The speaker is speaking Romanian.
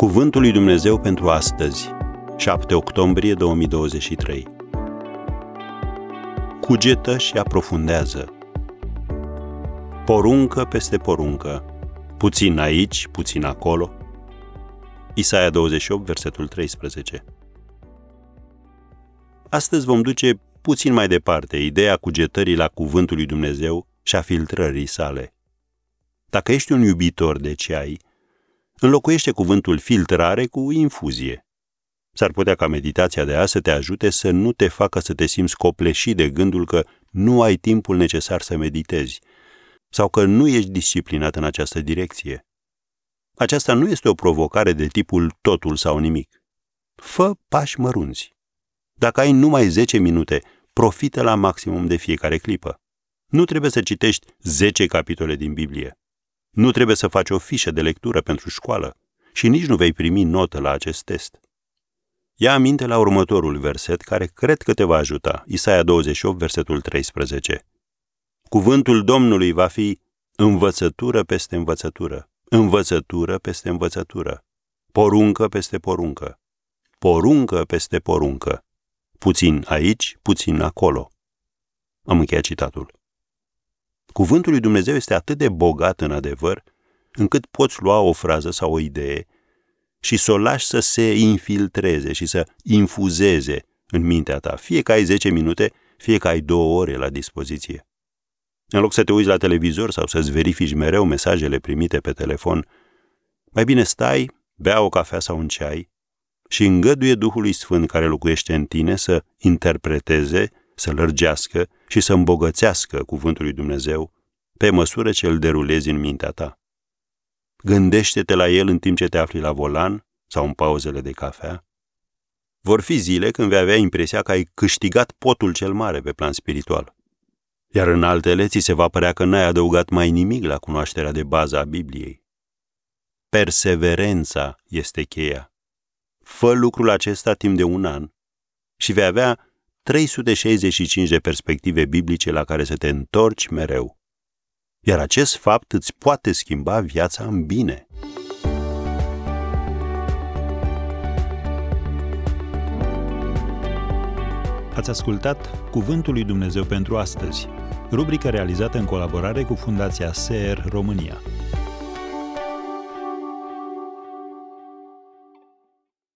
Cuvântul lui Dumnezeu pentru astăzi, 7 octombrie 2023. Cugetă și aprofundează. Poruncă peste poruncă, puțin aici, puțin acolo. Isaia 28, versetul 13. Astăzi vom duce puțin mai departe ideea cugetării la cuvântul lui Dumnezeu și a filtrării sale. Dacă ești un iubitor de ceai, înlocuiește cuvântul filtrare cu infuzie. S-ar putea ca meditația de azi să te ajute să nu te facă să te simți copleșit de gândul că nu ai timpul necesar să meditezi sau că nu ești disciplinat în această direcție. Aceasta nu este o provocare de tipul totul sau nimic. Fă pași mărunți. Dacă ai numai 10 minute, profită la maximum de fiecare clipă. Nu trebuie să citești 10 capitole din Biblie. Nu trebuie să faci o fișă de lectură pentru școală și nici nu vei primi notă la acest test. Ia aminte la următorul verset care cred că te va ajuta, Isaia 28, versetul 13. Cuvântul Domnului va fi învățătură peste învățătură, învățătură peste învățătură, poruncă peste poruncă, poruncă peste poruncă, puțin aici, puțin acolo. Am încheiat citatul. Cuvântul lui Dumnezeu este atât de bogat în adevăr, încât poți lua o frază sau o idee și să o lași să se infiltreze și să infuzeze în mintea ta, fie că ai 10 minute, fie că ai două ore la dispoziție. În loc să te uiți la televizor sau să-ți verifici mereu mesajele primite pe telefon, mai bine stai, bea o cafea sau un ceai și îngăduie Duhului Sfânt care locuiește în tine să interpreteze să lărgească și să îmbogățească cuvântul lui Dumnezeu pe măsură ce îl derulezi în mintea ta. Gândește-te la el în timp ce te afli la volan sau în pauzele de cafea. Vor fi zile când vei avea impresia că ai câștigat potul cel mare pe plan spiritual. Iar în altele ți se va părea că n-ai adăugat mai nimic la cunoașterea de bază a Bibliei. Perseverența este cheia. Fă lucrul acesta timp de un an și vei avea 365 de perspective biblice la care să te întorci mereu. Iar acest fapt îți poate schimba viața în bine. Ați ascultat Cuvântul lui Dumnezeu pentru astăzi, rubrica realizată în colaborare cu Fundația SER România.